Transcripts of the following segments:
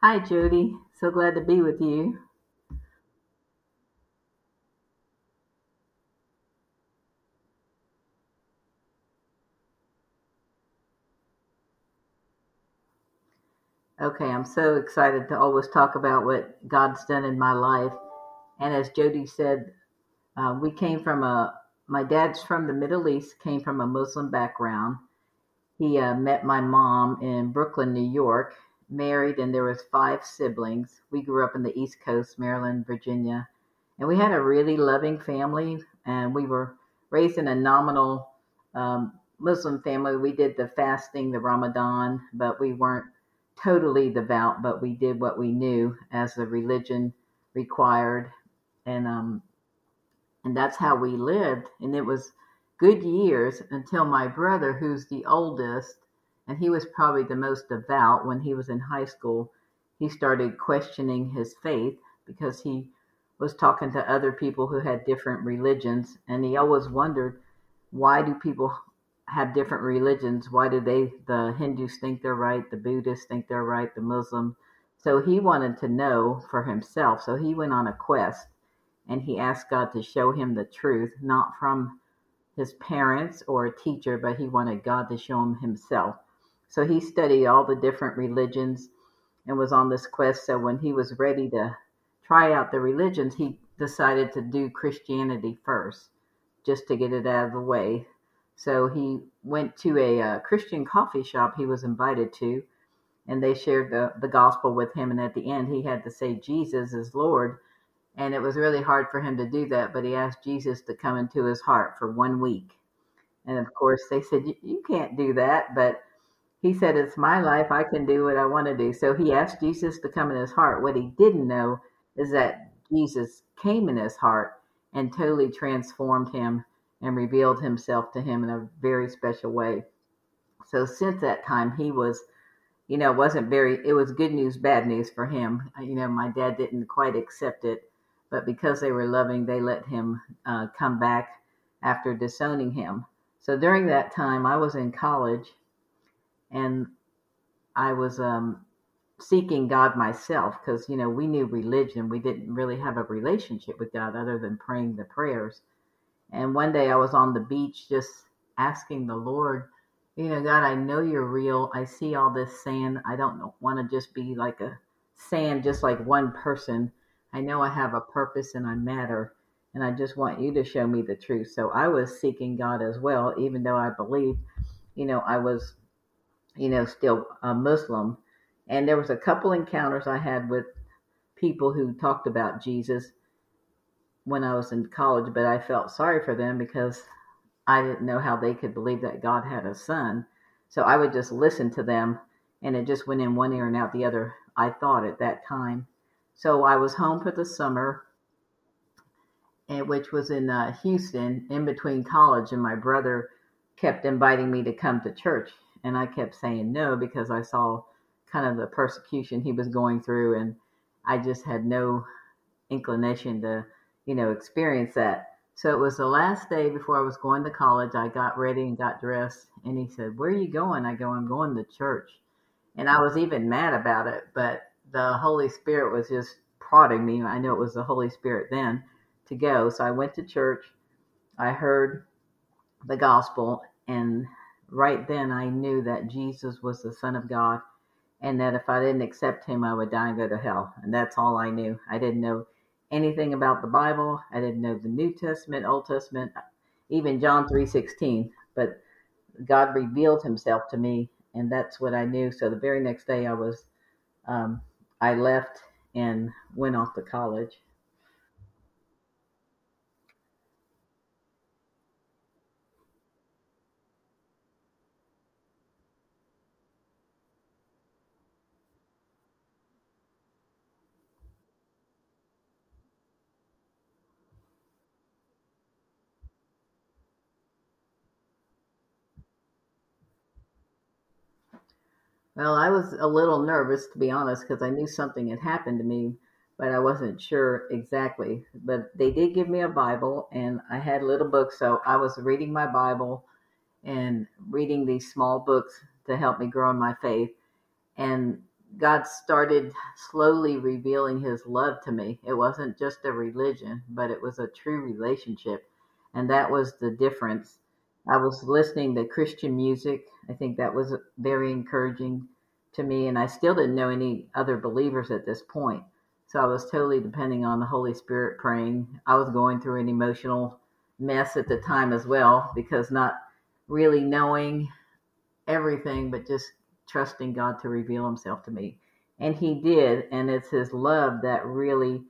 Hi, Jodie. So glad to be with you. Okay, I'm so excited to always talk about what God's done in my life. And as Jodie said, uh, we came from a, my dad's from the Middle East, came from a Muslim background. He uh, met my mom in Brooklyn, New York, married, and there was five siblings. We grew up in the East Coast, Maryland, Virginia, and we had a really loving family. And we were raised in a nominal um, Muslim family. We did the fasting, the Ramadan, but we weren't totally devout, but we did what we knew as the religion required, and um, and that's how we lived. And it was good years until my brother, who's the oldest, and he was probably the most devout when he was in high school, he started questioning his faith because he was talking to other people who had different religions, and he always wondered why do people have different religions. Why do they, the Hindus think they're right, the Buddhists think they're right, the Muslims? So he wanted to know for himself. So he went on a quest and he asked God to show him the truth, not from his parents or a teacher, but he wanted God to show him himself. So he studied all the different religions and was on this quest. So when he was ready to try out the religions, he decided to do Christianity first, just to get it out of the way. So he went to a uh, Christian coffee shop he was invited to, and they shared the, the gospel with him. And at the end, he had to say Jesus is Lord. And it was really hard for him to do that, but he asked Jesus to come into his heart for one week. And of course, they said, You can't do that. But he said, It's my life. I can do what I want to do. So he asked Jesus to come in his heart. What he didn't know is that Jesus came in his heart and totally transformed him and revealed himself to him in a very special way. So since that time, he was, you know, wasn't very, it was good news, bad news for him. You know, my dad didn't quite accept it, but because they were loving, they let him uh, come back after disowning him. So during that time, I was in college and I was um, seeking God myself because, you know, we knew religion. We didn't really have a relationship with God other than praying the prayers. And one day I was on the beach just asking the Lord, you know, God, I know you're real. I see all this sand. I don't want to just be like a sand, just like one person. I know I have a purpose and I matter. and I just want you to show me the truth. So I was seeking God as well, even though I believed, you know, I was, you know, still a Muslim. And there was a couple encounters I had with people who talked about Jesus when I was in college, but I felt sorry for them because I didn't know how they could believe that God had a son. So I would just listen to them and it just went in one ear and out the other, I thought at that time. So I was home for the summer, and which was in uh, Houston, in between college, and my brother kept inviting me to come to church, and I kept saying no because I saw kind of the persecution he was going through, and I just had no inclination to, you know, experience that. So it was the last day before I was going to college. I got ready and got dressed, and he said, "Where are you going?" I go, "I'm going to church." And I was even mad about it, but the Holy Spirit was just prodding me. I know it was the Holy Spirit then to go. So I went to church. I heard the gospel, and right then I knew that Jesus was the Son of God, and that if I didn't accept Him, I would die and go to hell. And that's all I knew. I didn't know anything about the Bible. I didn't know the New Testament, Old Testament, even John three sixteen. But God revealed Himself to me and that's what I knew. So the very next day, I was, um, I left and went off to college. Well, I was a little nervous to be honest because I knew something had happened to me, but I wasn't sure exactly. But they did give me a Bible, and I had a little books, so I was reading my Bible and reading these small books to help me grow in my faith. And God started slowly revealing his love to me. It wasn't just a religion, but it was a true relationship. And that was the difference. I was listening to Christian music. I think that was very encouraging to me. And I still didn't know any other believers at this point. So I was totally depending on the Holy Spirit praying. I was going through an emotional mess at the time as well because not really knowing everything, but just trusting God to reveal himself to me. And he did. And it's his love that really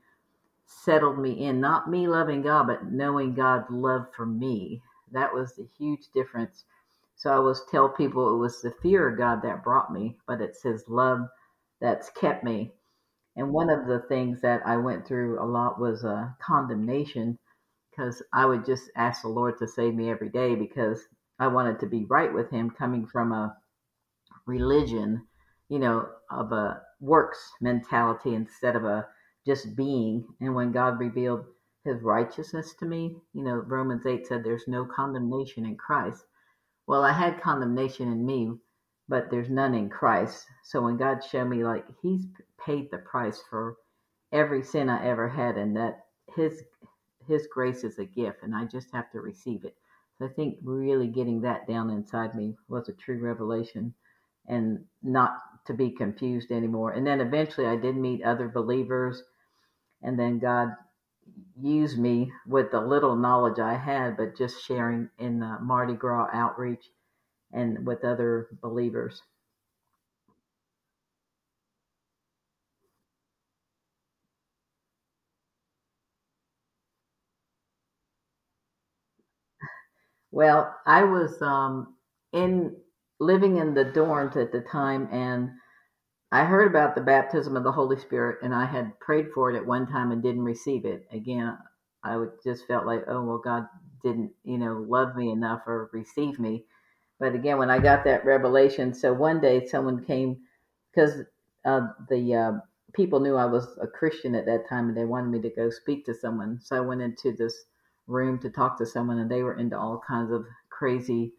settled me in. Not me loving God, but knowing God's love for me. That was the huge difference. So I always tell people it was the fear of God that brought me, but it's his love that's kept me. And one of the things that I went through a lot was uh, condemnation because I would just ask the Lord to save me every day because I wanted to be right with Him coming from a religion, you know, of a works mentality instead of a just being. And when God revealed his righteousness to me, you know, Romans 8 said there's no condemnation in Christ. Well, I had condemnation in me, but there's none in Christ. So when God showed me, like, he's paid the price for every sin I ever had, and that his his grace is a gift, and I just have to receive it. So I think really getting that down inside me was a true revelation and not to be confused anymore. And then eventually I did meet other believers, and then God used me with the little knowledge I had, but just sharing in the Mardi Gras outreach and with other believers. Well, I was um, in living in the dorms at the time, and I heard about the baptism of the Holy Spirit, and I had prayed for it at one time and didn't receive it. Again, I would just felt like, oh well, God didn't, you know, love me enough or receive me. But again, when I got that revelation, so one day someone came because uh, the uh, people knew I was a Christian at that time, and they wanted me to go speak to someone. So I went into this room to talk to someone, and they were into all kinds of crazy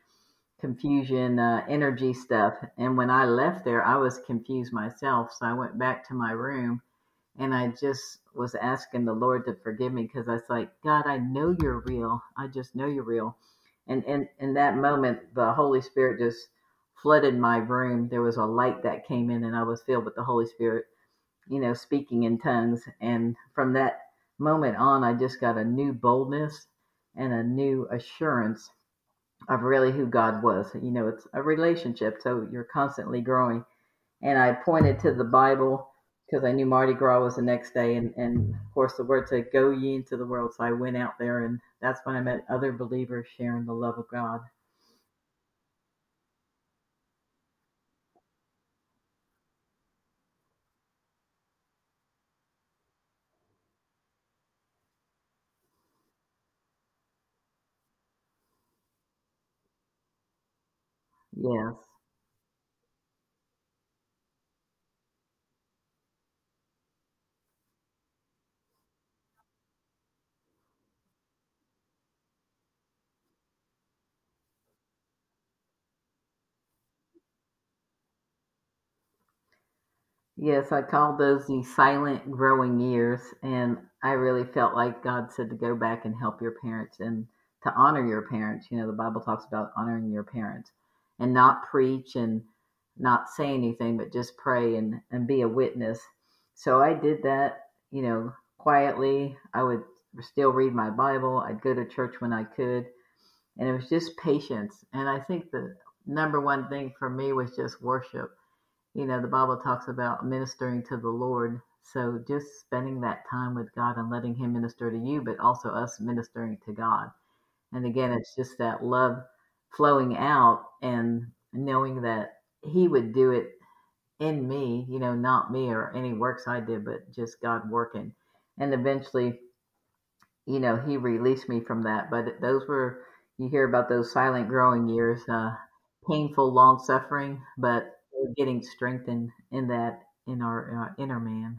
confusion, uh, energy stuff. And when I left there, I was confused myself. So I went back to my room and I just was asking the Lord to forgive me because I was like, God, I know you're real. I just know you're real. And in, in that moment, the Holy Spirit just flooded my room. There was a light that came in and I was filled with the Holy Spirit, you know, speaking in tongues. And from that moment on, I just got a new boldness and a new assurance of really who God was. You know, it's a relationship, so you're constantly growing. And I pointed to the Bible because I knew Mardi Gras was the next day, and, and of course the word said, "Go ye into the world." So I went out there, and that's when I met other believers sharing the love of God. Yes. Yes, I call those the silent growing years. And I really felt like God said to go back and help your parents and to honor your parents. You know, the Bible talks about honoring your parents and not preach and not say anything, but just pray and, and be a witness. So I did that, you know, quietly. I would still read my Bible. I'd go to church when I could. And it was just patience. And I think the number one thing for me was just worship you know, the Bible talks about ministering to the Lord. So just spending that time with God and letting Him minister to you, but also us ministering to God. And again, it's just that love flowing out and knowing that He would do it in me, you know, not me or any works I did, but just God working. And eventually, you know, He released me from that. But those were, you hear about those silent growing years, uh, painful, long suffering, but getting strengthened in that in our uh, inner man.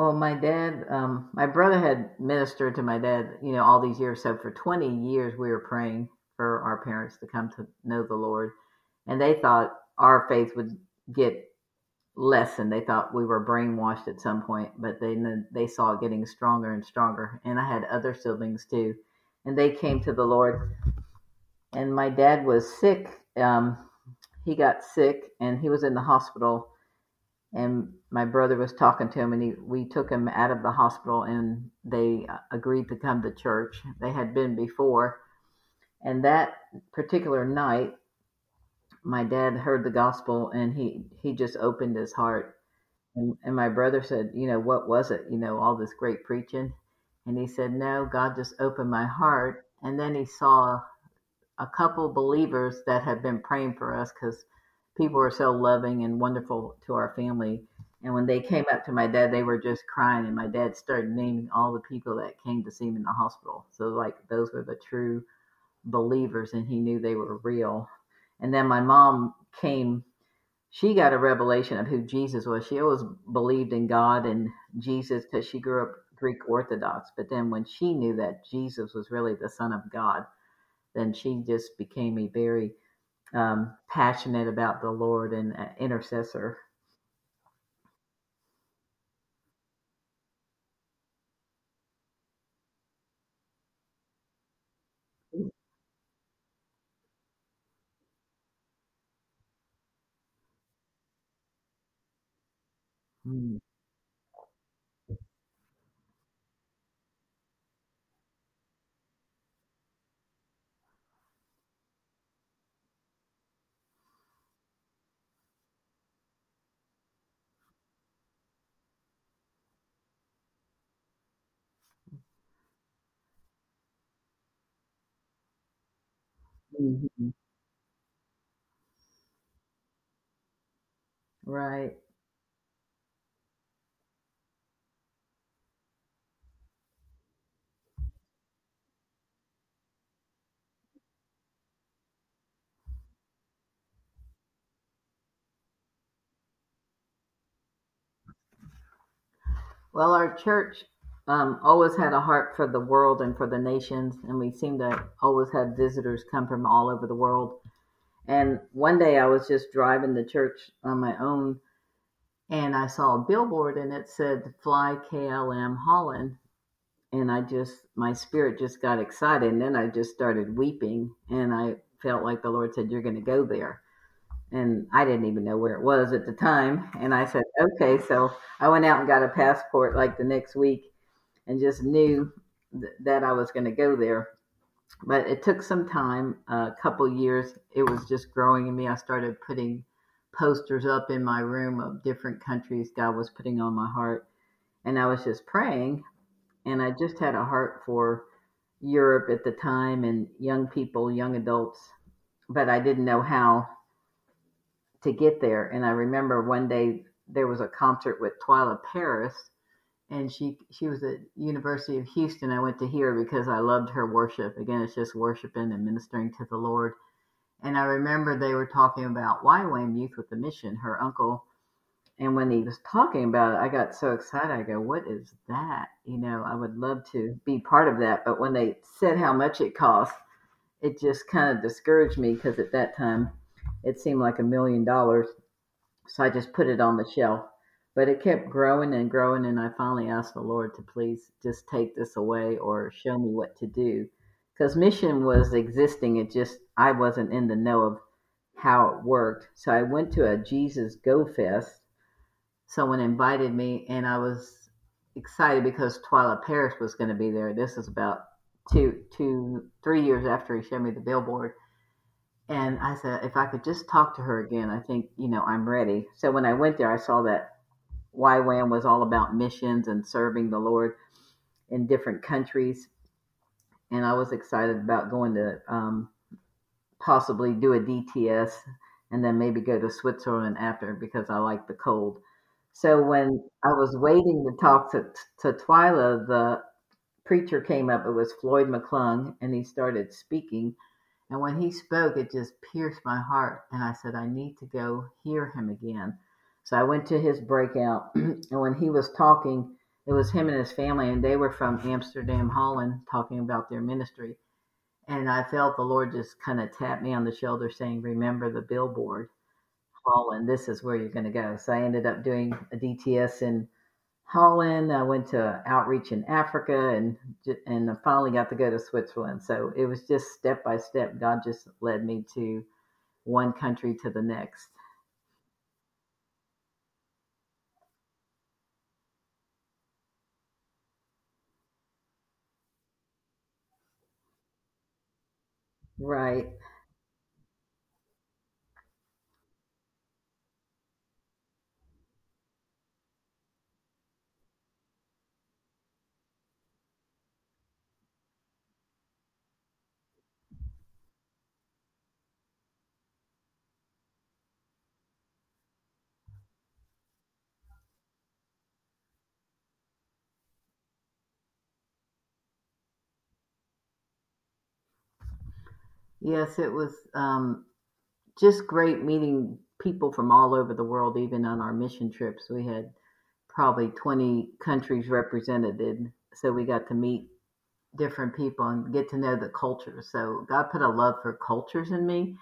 Well, my dad, um, my brother had ministered to my dad, you know, all these years. So for 20 years, we were praying for our parents to come to know the Lord. And they thought our faith would get lessened. They thought we were brainwashed at some point, but they they saw it getting stronger and stronger. And I had other siblings too, and they came to the Lord. And my dad was sick. Um, he got sick, and he was in the hospital. And my brother was talking to him, and he, we took him out of the hospital, and they uh, agreed to come to church. They had been before, and that particular night, my dad heard the gospel, and he he just opened his heart. And, and my brother said, you know, what was it? You know, all this great preaching. And he said, No, God just opened my heart. And then he saw a couple believers that had been praying for us because people were so loving and wonderful to our family. And when they came up to my dad, they were just crying. And my dad started naming all the people that came to see him in the hospital. So, like, those were the true believers, and he knew they were real. And then my mom came, she got a revelation of who Jesus was. She always believed in God and Jesus because she grew up Greek Orthodox. But then when she knew that Jesus was really the Son of God, then she just became a very um, passionate about the Lord and uh, intercessor. Mm. Mhm. Right. Well, our church um, always had a heart for the world and for the nations, and we seem to always have visitors come from all over the world. And one day I was just driving to church on my own, and I saw a billboard, and it said "Fly KLM Holland," and I just my spirit just got excited, and then I just started weeping, and I felt like the Lord said, "You're going to go there." and I didn't even know where it was at the time. And I said, okay. So I went out and got a passport like the next week and just knew th- that I was going to go there. But it took some time, a couple years. It was just growing in me. I started putting posters up in my room of different countries God was putting on my heart. And I was just praying. And I just had a heart for Europe at the time and young people, young adults. But I didn't know how to get there. And I remember one day there was a concert with Twila Paris, and she she was at University of Houston. I went to hear because I loved her worship. Again, it's just worshiping and ministering to the Lord. And I remember they were talking about YWAM Youth with a Mission, her uncle. And when he was talking about it, I got so excited. I go, What is that? You know, I would love to be part of that. But when they said how much it cost, it just kind of discouraged me because at that time it seemed like a million dollars. So I just put it on the shelf. But it kept growing and growing, and I finally asked the Lord to please just take this away or show me what to do. Because mission was existing, it just, I wasn't in the know of how it worked. So I went to a Jesus Go Fest. Someone invited me, and I was excited because Twila Paris was going to be there. This is about two, two, three years after he showed me the billboard and I said, if I could just talk to her again, I think, you know, I'm ready. So when I went there, I saw that YWAM was all about missions and serving the Lord in different countries. And I was excited about going to um, possibly do a DTS and then maybe go to Switzerland after because I like the cold. So when I was waiting to talk to, to Twila, the preacher came up. It was Floyd McClung, and he started speaking and when he spoke, it just pierced my heart. And I said, I need to go hear him again. So I went to his breakout. and when he was talking, it was him and his family, and they were from Amsterdam, Holland, talking about their ministry. And I felt the Lord just kind of tap me on the shoulder saying, Remember the billboard, Holland, this is where you're going to go. So I ended up doing a DTS in Holland. I went to outreach in Africa, and and I finally got to go to Switzerland. So it was just step by step. God just led me to one country to the next. Right. Yes, it was um, just great meeting people from all over the world, even on our mission trips. We had probably 20 countries represented. So we got to meet different people and get to know the cultures. So God put a love for cultures in me.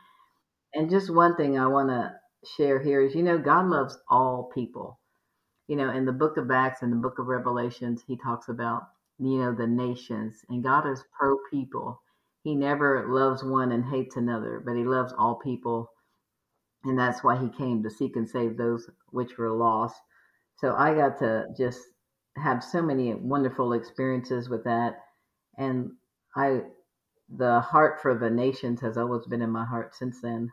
And just one thing I want to share here is you know, God loves all people. You know, in the book of Acts and the book of Revelations, he talks about, you know, the nations, and God is pro people. He never loves one and hates another, but he loves all people. And that's why he came to seek and save those which were lost. So I got to just have so many wonderful experiences with that. And I the heart for the nations has always been in my heart since then.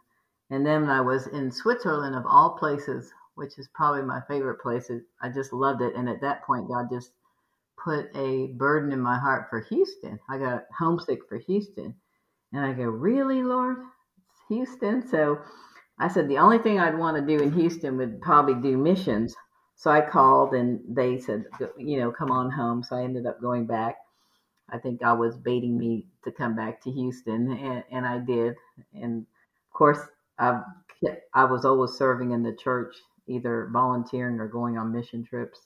And then I was in Switzerland, of all places, which is probably my favorite place. I just loved it. And at that point, God just put a burden in my heart for Houston. I got homesick for Houston. And I go, Really, Lord? It's Houston? So I said, The only thing I'd want to do in Houston would probably do missions. So I called and they said, You know, come on home. So I ended up going back I think God was baiting me to come back to Houston, and, and I did. And of course, I I was always serving in the church, either volunteering or going on mission trips.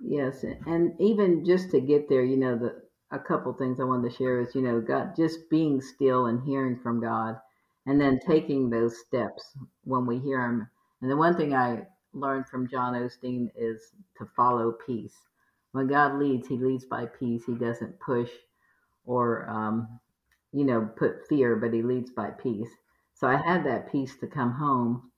Yes, and even just to get there, you know, the a couple things I wanted to share is, you know, God just being still and hearing from God, and then taking those steps when we hear Him. And the one thing I learned from John Osteen is to follow peace. When God leads, He leads by peace. He doesn't push or, um, you know, put fear, but He leads by peace. So I had that peace to come home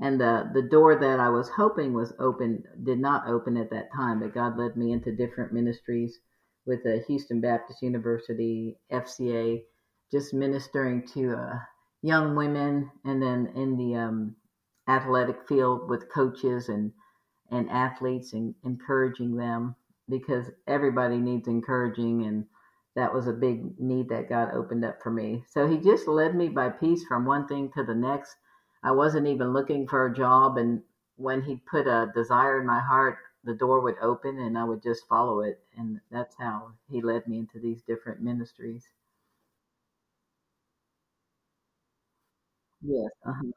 and the the door that I was hoping was open did not open at that time. But God led me into different ministries with the Houston Baptist University, FCA, just ministering to uh, young women, and then in the um, athletic field with coaches and and athletes and encouraging them because everybody needs encouraging and that was a big need that God opened up for me. So he just led me by peace from one thing to the next I wasn't even looking for a job. And when he put a desire in my heart, the door would open and I would just follow it. And that's how he led me into these different ministries. Yes. Uh-huh.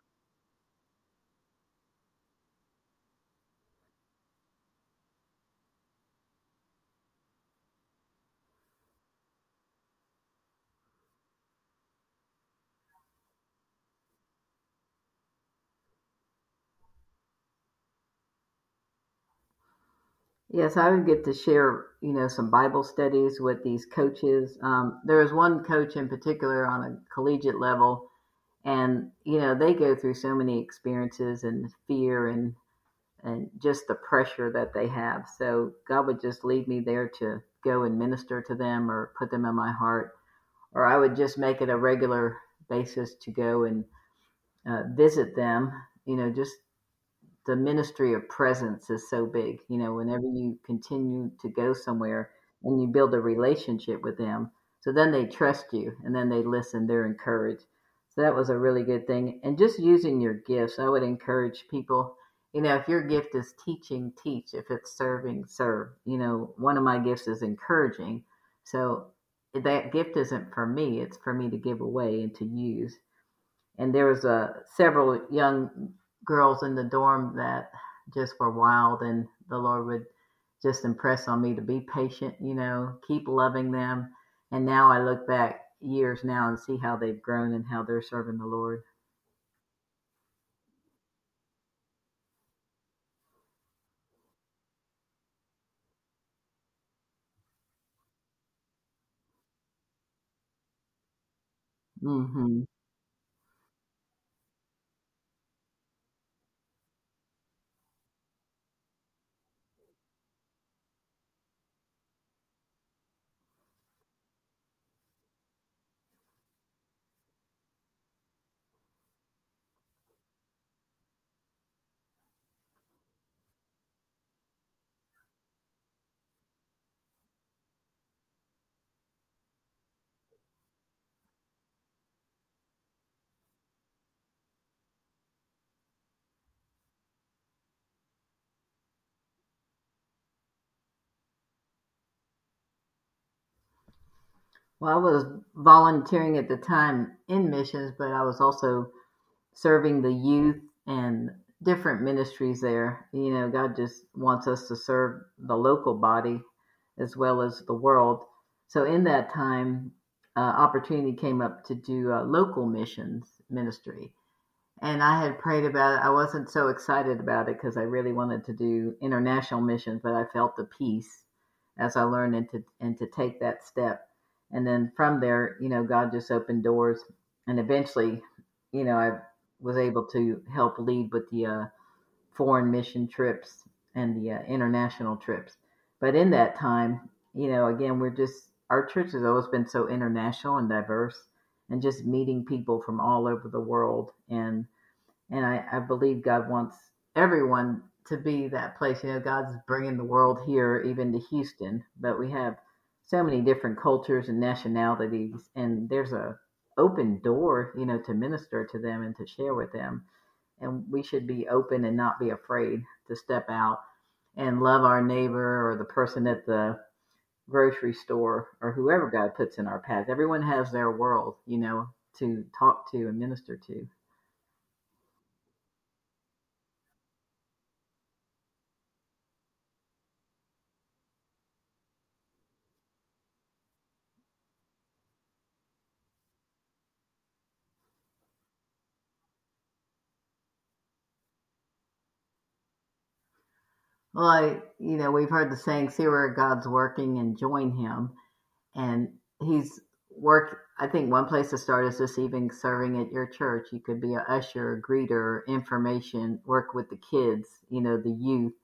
Yes, I would get to share, you know, some Bible studies with these coaches. Um, there was one coach in particular on a collegiate level, and you know, they go through so many experiences and fear and and just the pressure that they have. So God would just lead me there to go and minister to them or put them in my heart, or I would just make it a regular basis to go and uh, visit them. You know, just the ministry of presence is so big. You know, whenever you continue to go somewhere and you build a relationship with them, so then they trust you and then they listen, they're encouraged. So that was a really good thing. And just using your gifts, I would encourage people, you know, if your gift is teaching, teach. If it's serving, serve. You know, one of my gifts is encouraging. So that gift isn't for me, it's for me to give away and to use and there was uh, several young girls in the dorm that just were wild and the lord would just impress on me to be patient you know keep loving them. And now i look back years now and see how they've grown and how they're serving the lord. Hmm well i was volunteering at the time in missions but i was also serving the youth and different ministries there. You know, God just wants us to serve the local body as well as the world. So in that time, uh, opportunity came up to do a local missions ministry. And I had prayed about it. I wasn't so excited about it because I really wanted to do international missions, but I felt the peace as I learned and to and to take that step. And then from there, you know, God just opened doors, and eventually, you know, I was able to help lead with the uh, foreign mission trips and the uh, international trips. But in that time, you know, again, we're just our church has always been so international and diverse, and just meeting people from all over the world and and I, I believe God wants everyone to be that place. You know, God's bringing the world here, even to Houston, but we have so many different cultures and nationalities, and there's a open door, you know, to minister to them and to share with them. And we should be open and not be afraid to step out and love our neighbor or the person at the grocery store or whoever God puts in our path. Everyone has their world, you know, to talk to and minister to. Well, I, you know, we've heard the saying, see where God's working and join him. And he's work. I think one place to start is just even serving at your church. You could be a usher, a greeter, information, work with the kids, you know, the youth.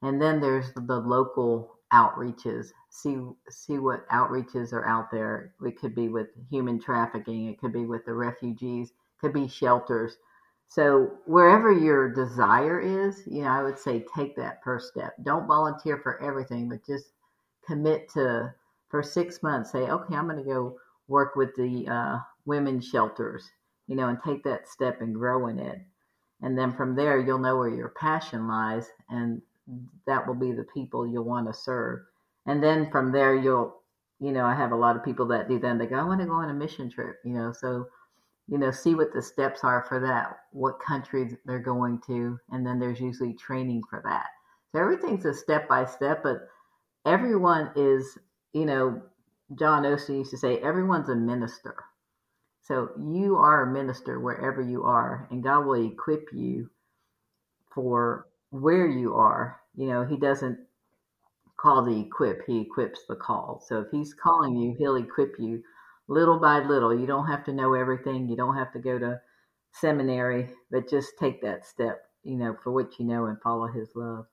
And then there's the local outreaches. See see what outreaches are out there. It could be with human trafficking, it could be with the refugees, it could be shelters so wherever your desire is, you know, I would say take that first step. Don't volunteer for everything, but just commit to for six months. Say, okay, I'm going to go work with the uh, women's shelters, you know, and take that step and grow in it. And then from there, you'll know where your passion lies, and that will be the people you'll want to serve. And then from there, you'll, you know, I have a lot of people that do then they go, I want to go on a mission trip, you know, so you know, see what the steps are for that, what countries they're going to, and then there's usually training for that. So everything's a step by step, but everyone is, you know, John Osteen used to say, everyone's a minister. So you are a minister wherever you are, and God will equip you for where you are. You know, He doesn't call the equip, He equips the call. So if He's calling you, He'll equip you little by little. You don't have to know everything. You don't have to go to seminary, but just take that step, you know, for what you know and follow his love.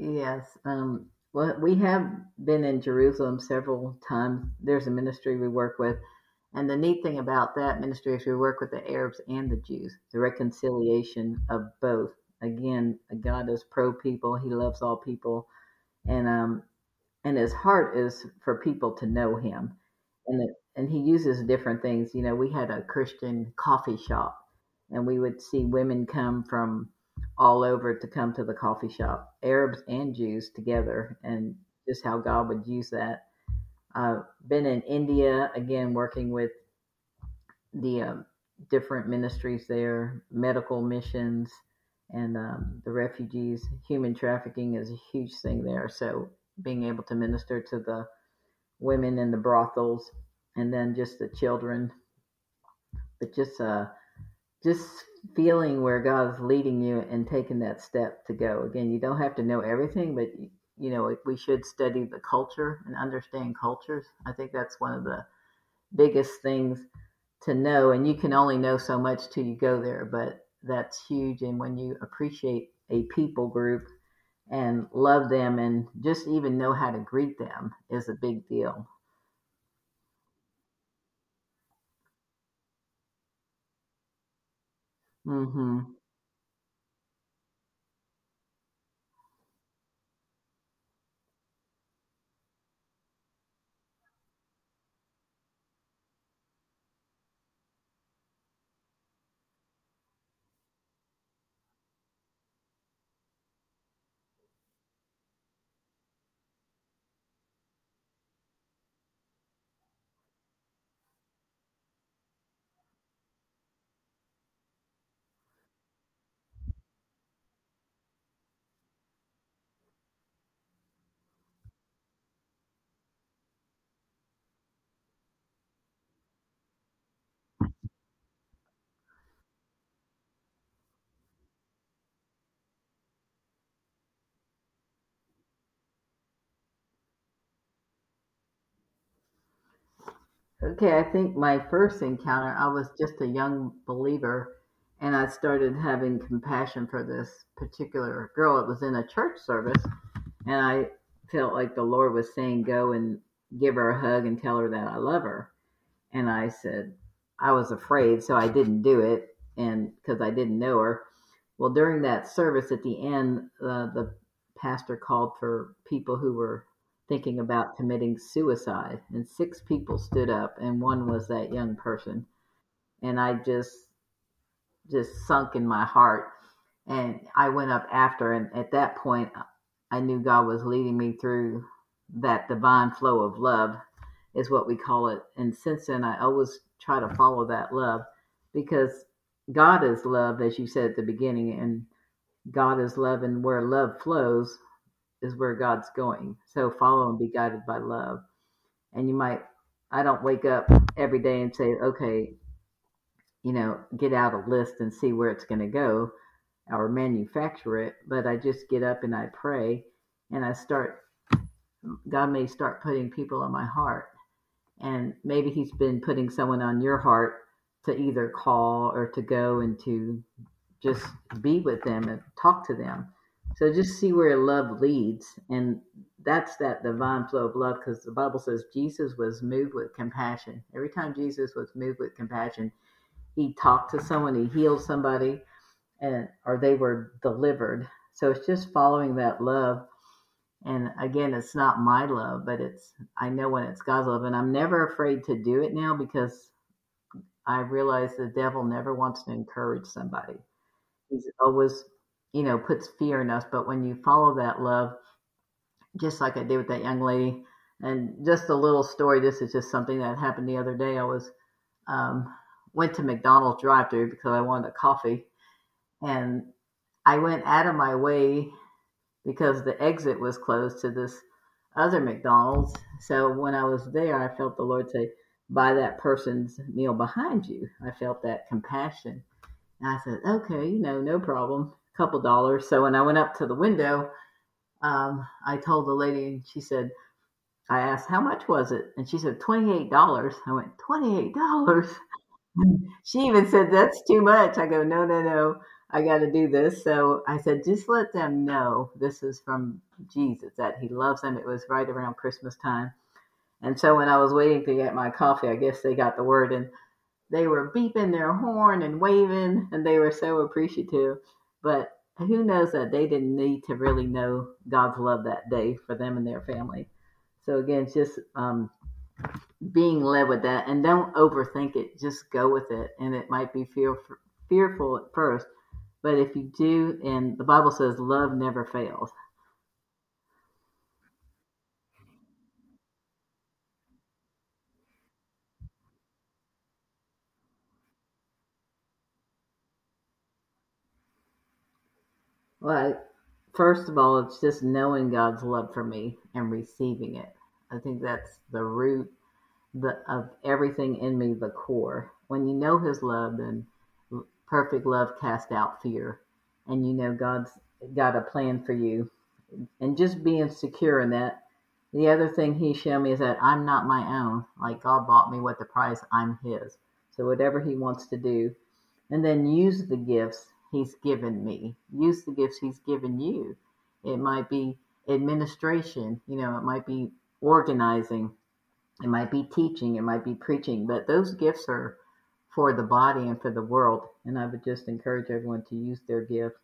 Yes. Um, well, we have been in Jerusalem several times. There's a ministry we work with. And the neat thing about that ministry is we work with the Arabs and the Jews, the reconciliation of both. Again, God is pro people, He loves all people. And um, and his heart is for people to know him and and he uses different things you know we had a christian coffee shop and we would see women come from all over to come to the coffee shop arabs and jews together and just how god would use that. Uh, been in india again working with the um, different ministries there medical missions and um, the refugees. Human trafficking is a huge thing there so being able to minister to the women in the brothels and then just the children. But just uh just feeling where god is leading you and taking that step to go. Again you don't have to know everything but you know we should study the culture and understand cultures. I think that's one of the biggest things to know and you can only know so much till you go there but that's huge. And when you appreciate a people group and love them and just even know how to greet them is a big deal. Mhm. Okay, I think my first encounter, I was just a young believer and I started having compassion for this particular girl. It was in a church service and I felt like the Lord was saying, Go and give her a hug and tell her that I love her. And I said, I was afraid, so I didn't do it, and because I didn't know her. Well, during that service at the end, uh, the pastor called for people who were thinking about committing suicide, and six people stood up, and one was that young person, and I just just sunk in my heart, and I went up after, and at that point, I knew God was leading me through that divine flow of love, is what we call it, and since then, I always try to follow that love because God is love, as you said at the beginning, and God is love, and where love flows is where God's going. So follow and be guided by love. And you might, I don't wake up every day and say, okay, you know, get out a list and see where it's going to go or manufacture it, but I just get up and I pray and I start, God may start putting people on my heart. And maybe He's been putting someone on your heart to either call or to go and to just be with them and talk to them. So just see where love leads. And that's that divine flow of love because the Bible says Jesus was moved with compassion. Every time Jesus was moved with compassion, he talked to someone, he healed somebody, and or they were delivered. So it's just following that love. And again, it's not my love, but it's I know when it's God's love, and I'm never afraid to do it now because I realize the devil never wants to encourage somebody. He's always, you know, puts fear in us. But when you follow that love, just like I did with that young lady, and just a little story. This is just something that happened the other day. I was um, went to McDonald's drive-through because I wanted a coffee, and I went out of my way because the exit was closed to this other McDonald's. So when I was there, I felt the Lord say, "Buy that person's meal behind you." I felt that compassion, and I said, "Okay, you know, no problem." Couple dollars. So when I went up to the window, um, I told the lady, and she said, I asked, how much was it? And she said, $28. I went, $28? she even said, that's too much. I go, no, no, no. I got to do this. So I said, just let them know this is from Jesus, that he loves them. It was right around Christmas time. And so when I was waiting to get my coffee, I guess they got the word and they were beeping their horn and waving and they were so appreciative. But who knows that they didn't need to really know God's love that day for them and their family. So again, just um, being led with that, and don't overthink it. Just go with it, and it might be fear, fearful at first, but if you do, and the Bible says love never fails. Well, first of all, it's just knowing God's love for me and receiving it. I think that's the root the, of everything in me, the core. When you know His love, then perfect love casts out fear, and you know God's got a plan for you, and just being secure in that. The other thing He showed me is that I'm not my own. Like God bought me with the price, I'm His. So whatever He wants to do, and then use the gifts He's given me. Use the gifts He's given you. It might be administration, you know, it might be organizing, it might be teaching, it might be preaching, but those gifts are for the body and for the world. And I would just encourage everyone to use their gift.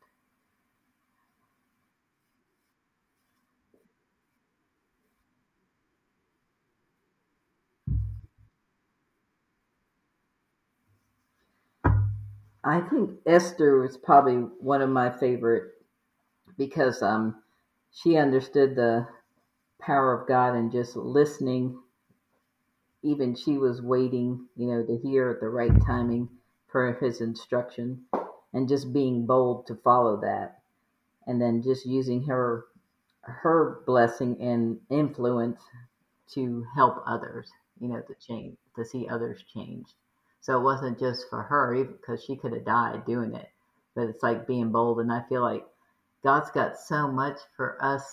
I think Esther was probably one of my favorite because um, she understood the power of God and just listening. Even she was waiting, you know, to hear at the right timing for his instruction and just being bold to follow that. And then just using her her blessing and influence to help others, you know, to change, to see others change. So it wasn't just for her, even because she could have died doing it. But it's like being bold. And I feel like God's got so much for us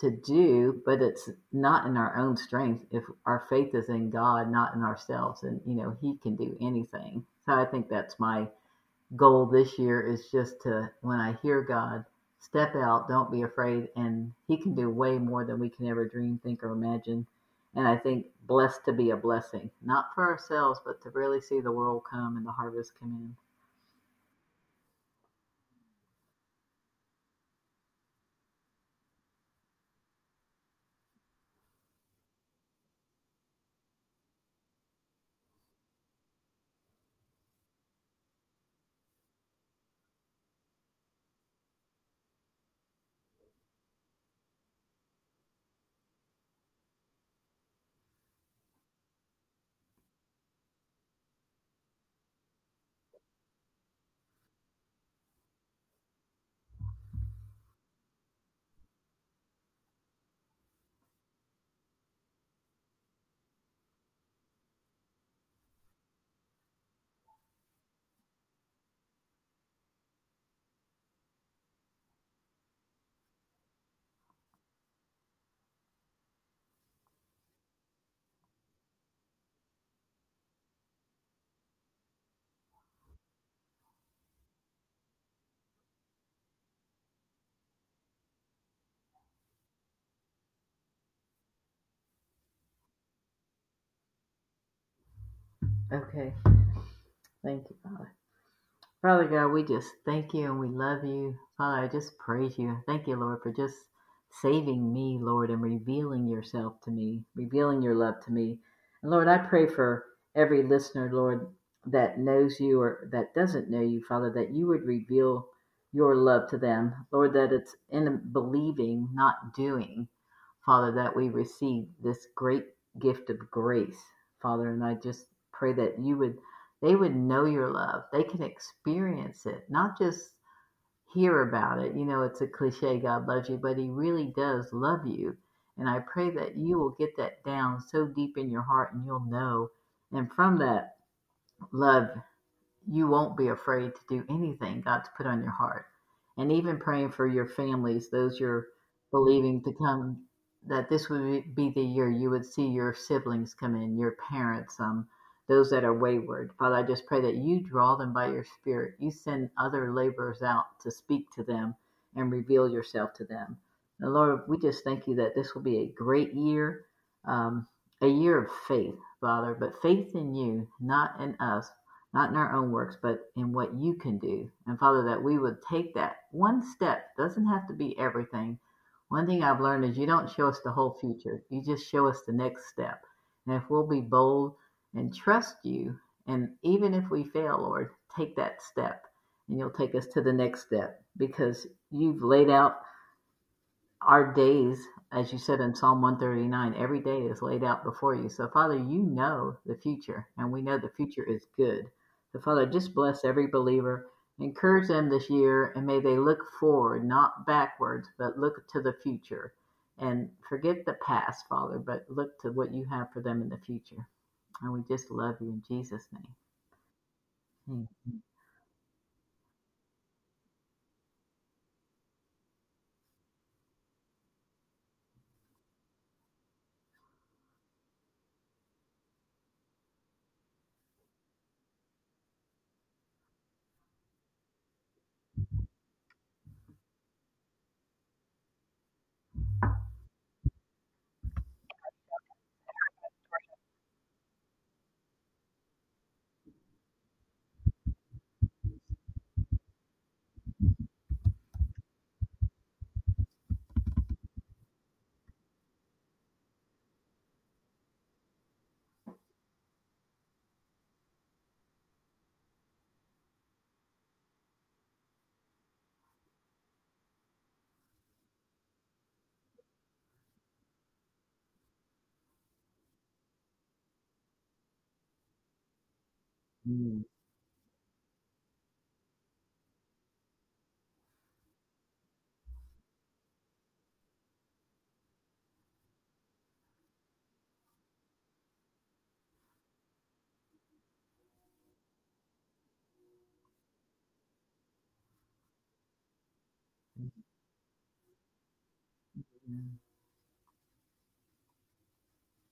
to do, but it's not in our own strength. If our faith is in God, not in ourselves, and you know, He can do anything. So I think that's my goal this year is just to, when I hear God, step out, don't be afraid, and He can do way more than we can ever dream, think, or imagine. And I think blessed to be a blessing, not for ourselves, but to really see the world come and the harvest come in. Okay. Thank you, Father. Father God, we just thank you and we love you. Father, I just praise you. Thank you, Lord, for just saving me, Lord, and revealing yourself to me, revealing your love to me. And Lord, I pray for every listener, Lord, that knows you or that doesn't know you, Father, that you would reveal your love to them. Lord, that it's in believing, not doing, Father, that we receive this great gift of grace, Father. And I just pray that you would they would know your love. They can experience it, not just hear about it. You know, it's a cliche, God loves you, but He really does love you. And I pray that you will get that down so deep in your heart and you'll know. And from that love, you won't be afraid to do anything God's put on your heart. And even praying for your families, those you're believing to come, that this would be the year you would see your siblings come in, your parents, um, those that are wayward. Father, I just pray that you draw them by your Spirit. You send other laborers out to speak to them and reveal yourself to them. And Lord, we just thank you that this will be a great year, um, a year of faith, Father, but faith in you, not in us, not in our own works, but in what you can do. And Father, that we would take that one step, doesn't have to be everything. One thing I've learned is you don't show us the whole future, you just show us the next step. And if we'll be bold and trust you, and even if we fail, Lord, take that step and you'll take us to the next step because you've laid out our days, as you said in Psalm 139, every day is laid out before you. So, Father, you know the future, and we know the future is good. So, Father, just bless every believer. Encourage them this year, and may they look forward, not backwards, but look to the future. And forget the past, Father, but look to what you have for them in the future. And we just love you in Jesus' name. 嗯。嗯。嗯。